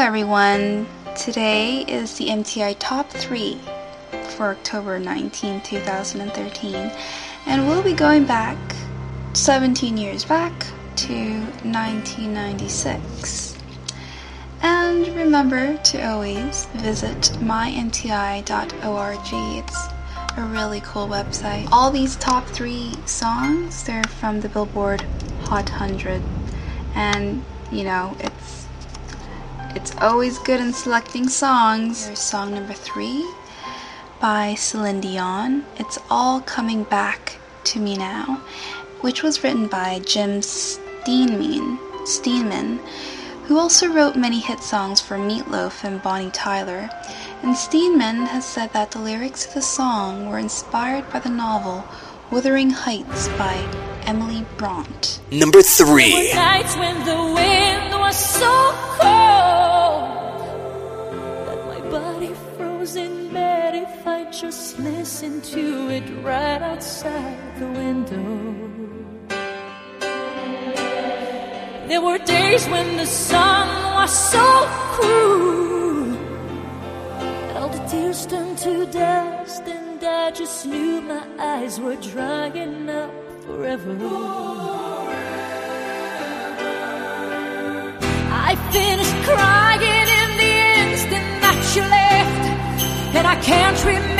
everyone. Today is the MTI Top 3 for October 19, 2013, and we'll be going back 17 years back to 1996. And remember to always visit mymti.org. It's a really cool website. All these top three songs, they're from the Billboard Hot 100. And, you know, it's it's always good in selecting songs. Here's song number three by Celine Dion. It's all coming back to me now, which was written by Jim Steinman, Steinman, who also wrote many hit songs for Meatloaf and Bonnie Tyler. And Steinman has said that the lyrics of the song were inspired by the novel Wuthering Heights by Emily Brontë. Number three. Nights when the wind was so cold that my body froze in bed if I just listened to it right outside the window. There were days when the sun was so cruel that all the tears turned to dust, and I just knew my eyes were drying up forever. I finished crying in the instant that you left, and I can't remember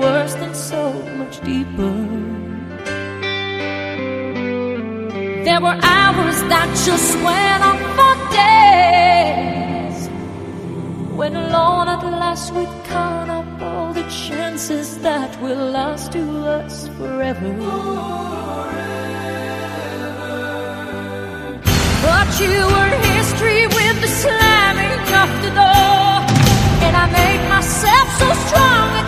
worse than so much deeper. There were hours that just went on for days. When alone at last we count up all the chances that will last to us forever. But you were history with the slamming of the door. And I made myself so strong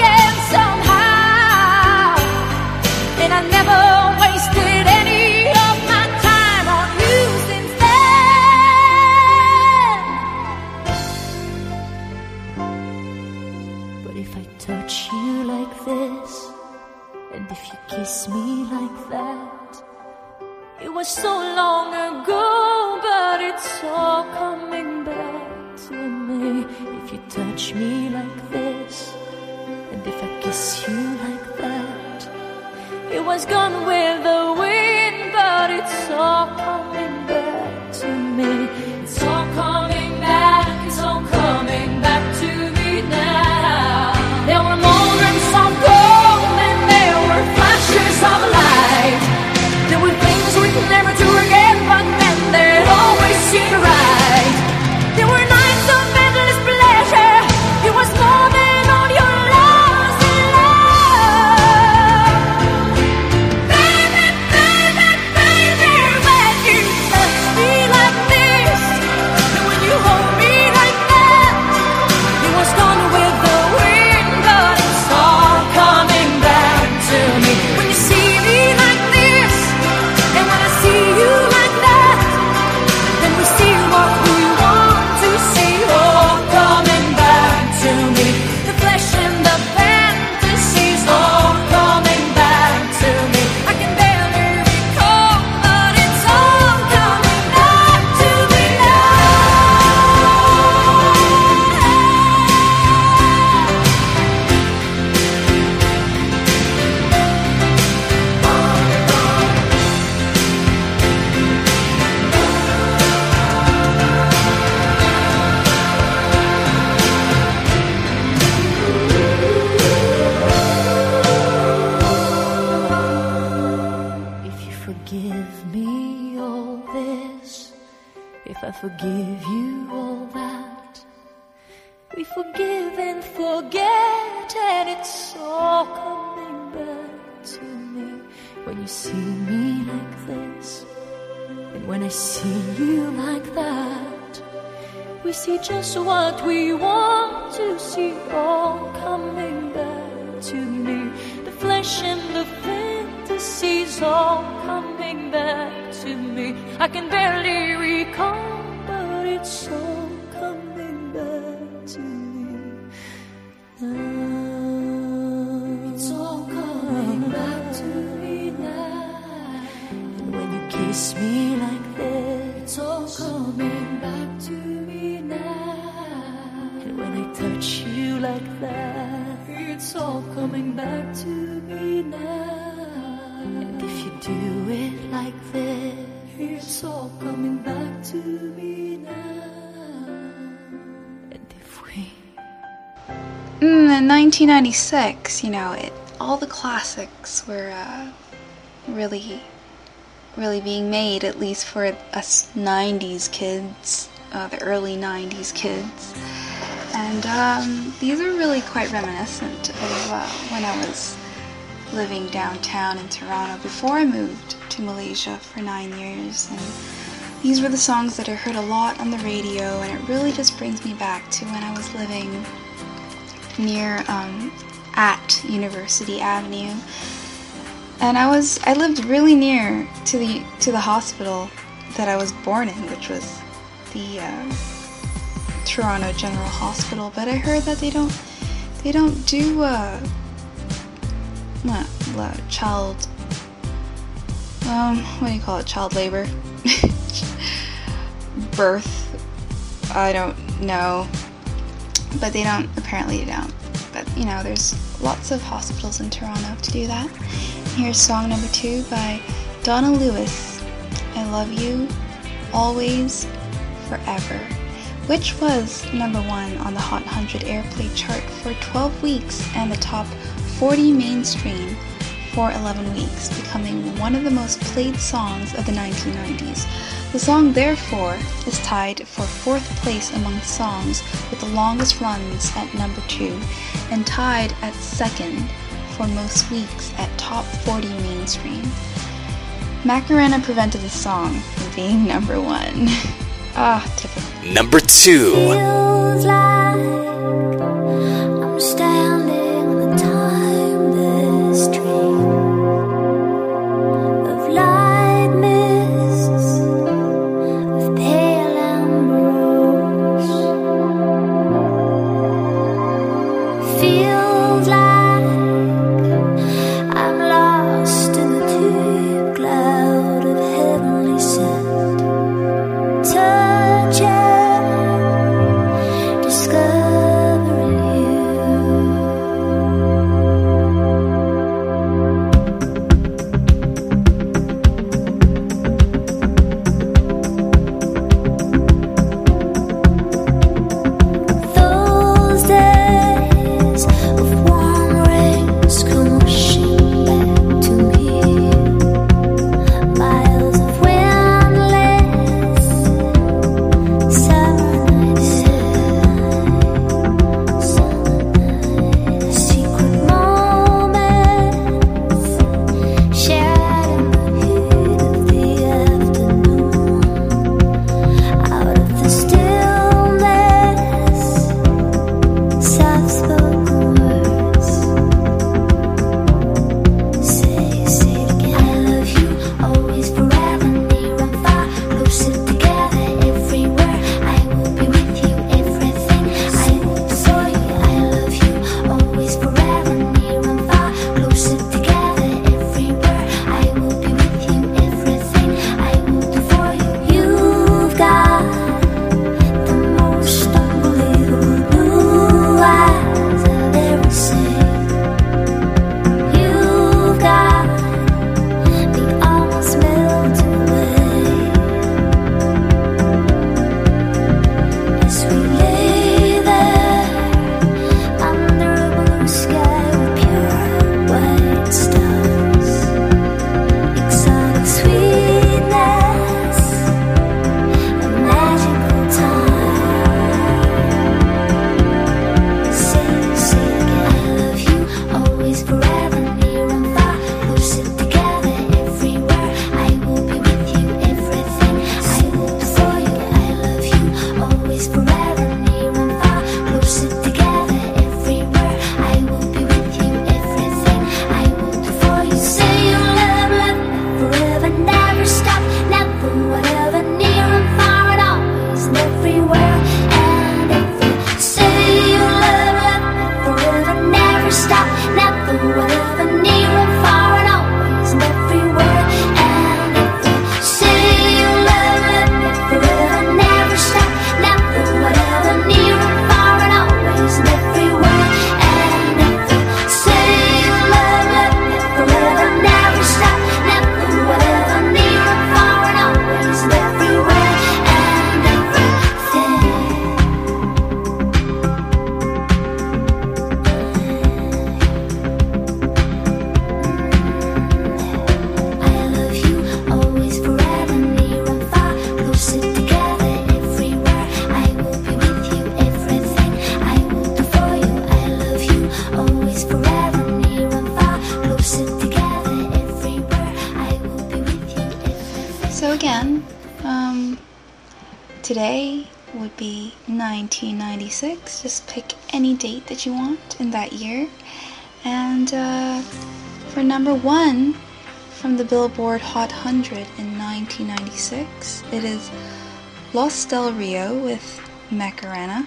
touch you like this, and if you kiss me like that, it was so long ago, but it's all coming back to me. If you touch me like this, and if I kiss you like was gone with the wind, but it's all it's all coming back to me when you see me like this, and when I see you like that. We see just what we want to see, all coming back to me. The flesh and the fantasies all coming back to me. I can barely recall but it's all kiss me like that, it's all coming back to me now. And when I touch you like that, it's all coming back to me now. And if you do it like that, it's all coming back to me now. And if we. Mm, in 1996, you know, it, all the classics were uh, really, really being made, at least for us 90s kids, uh, the early 90s kids. And um, these are really quite reminiscent of uh, when I was living downtown in Toronto before I moved to Malaysia for nine years. And these were the songs that I heard a lot on the radio, and it really just brings me back to when I was living near um, at University Avenue. And I was I lived really near to the to the hospital that I was born in, which was the uh, Toronto General Hospital. But I heard that they don't they don't do uh, what, child um what do you call it? Child labor. Birth I don't know. But they don't apparently they don't. But you know there's lots of hospitals in Toronto to do that here's song number two by Donna Lewis I love you always forever which was number one on the Hot 100 Airplay chart for 12 weeks and the top 40 mainstream for 11 weeks, becoming one of the most played songs of the 1990s. The song, therefore, is tied for fourth place among songs with the longest runs at number two, and tied at second for most weeks at top 40 mainstream. Macarena prevented the song from being number one. ah, typical. Number two. That you want in that year. And uh, for number one from the Billboard Hot 100 in 1996, it is Los Del Rio with Macarena.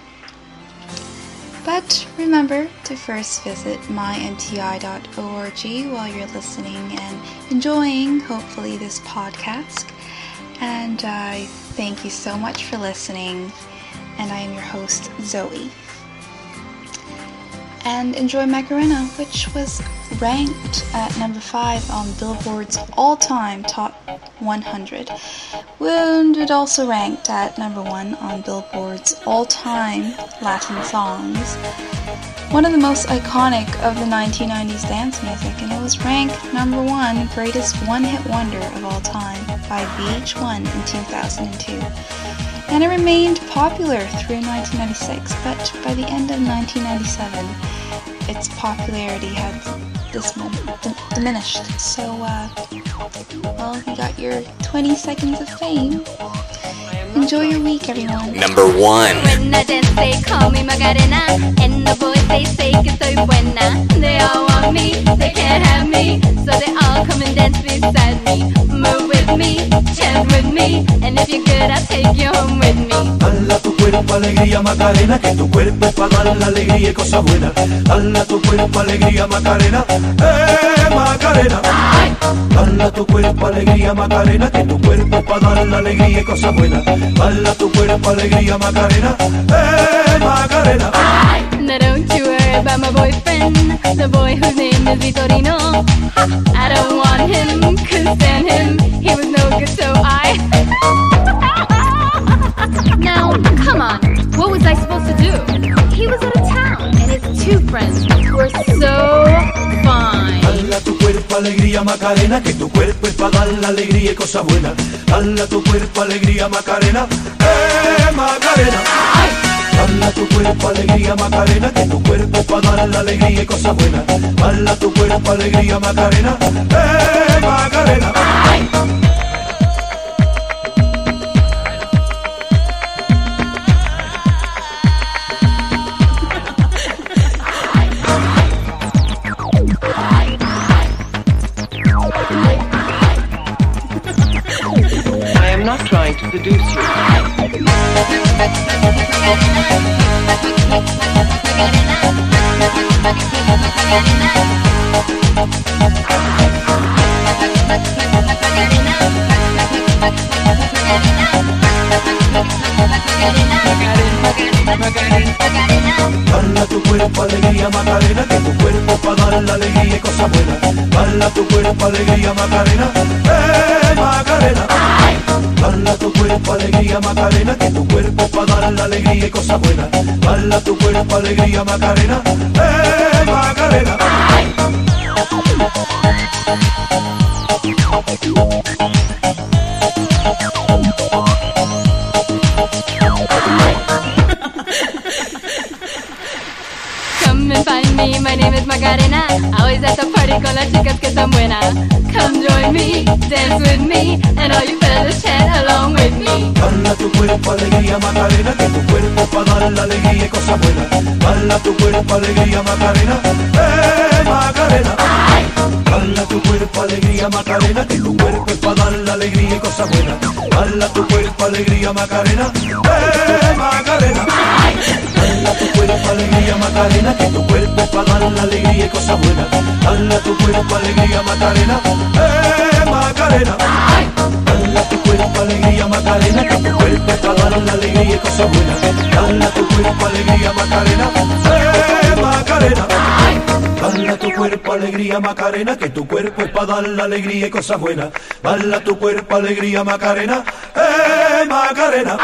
But remember to first visit mymti.org while you're listening and enjoying, hopefully, this podcast. And I thank you so much for listening. And I am your host, Zoe. And enjoy Macarena, which was ranked at number 5 on Billboard's all time top 100. And it also ranked at number 1 on Billboard's all time Latin songs. One of the most iconic of the 1990s dance music, and it was ranked number 1 greatest one hit wonder of all time by VH1 in 2002. And it remained popular through 1996, but by the end of 1997, its popularity had this moment diminished. So, uh, well, you got your 20 seconds of fame. Enjoy your week, everyone. Number one. When I dance, they call me Macarena. And the boys, they say que soy buena. They all want me, they can't have me. So they all come and dance beside me. Move with me, chant with me. And if you're good, I'll take you home with me. Hala tu cuerpo alegría Macarena, que tu cuerpo es para dar la alegría y cosas buenas. Hala tu cuerpo alegría Macarena, eh Macarena. Hala tu cuerpo alegría Macarena, que tu cuerpo es para dar la alegría y cosas buenas. Hala tu cuerpo alegría Macarena, eh Macarena. Now don't you worry about my boyfriend, the boy whose name is Vitorino. I don't want him, couldn't stand him. Friends were so fine. Hala tu cuerpo alegría Macarena, que tu cuerpo es para dar la alegría y cosas buenas. Hala tu cuerpo alegría Macarena, eh Macarena. Hala tu cuerpo alegría Macarena, que tu cuerpo es para dar la alegría y cosas buenas. Hala tu cuerpo alegría Macarena, eh Macarena. I you. Bala tu cuerpo alegría Macarena, que tu cuerpo para dar la alegría y cosas buenas. Bala tu cuerpo alegría Macarena, eh Macarena. Bala tu cuerpo alegría Macarena, que tu cuerpo para dar la alegría y cosas buenas. Bala tu cuerpo alegría Macarena, eh Macarena. Come find my name is Macarena. Always at the party con las chicas que están buenas. Come join me, dance with me, and all you fellas chant along with me. Tu cuerpo alegría Macarena, que tu cuerpo para dar alegría y cosas buenas. Bala tu cuerpo alegría Macarena, eh Macarena. Bala tu cuerpo alegría Macarena, que tu cuerpo dar alegría y cosas buenas. Bala tu cuerpo alegría Macarena, eh Macarena. Tu cuerpo alegría Macarena, que tu cuerpo es para dar la alegría y cosas buenas. Bala tu cuerpo alegría Macarena, eh Macarena. Bala tu cuerpo alegría Macarena, que tu cuerpo es para dar la alegría y cosas buenas. Bala tu cuerpo alegría Macarena, eh Macarena. Bala tu cuerpo alegría Macarena, que tu cuerpo es para dar la alegría y cosas buenas. Bala tu cuerpo alegría Macarena, eh Macarena.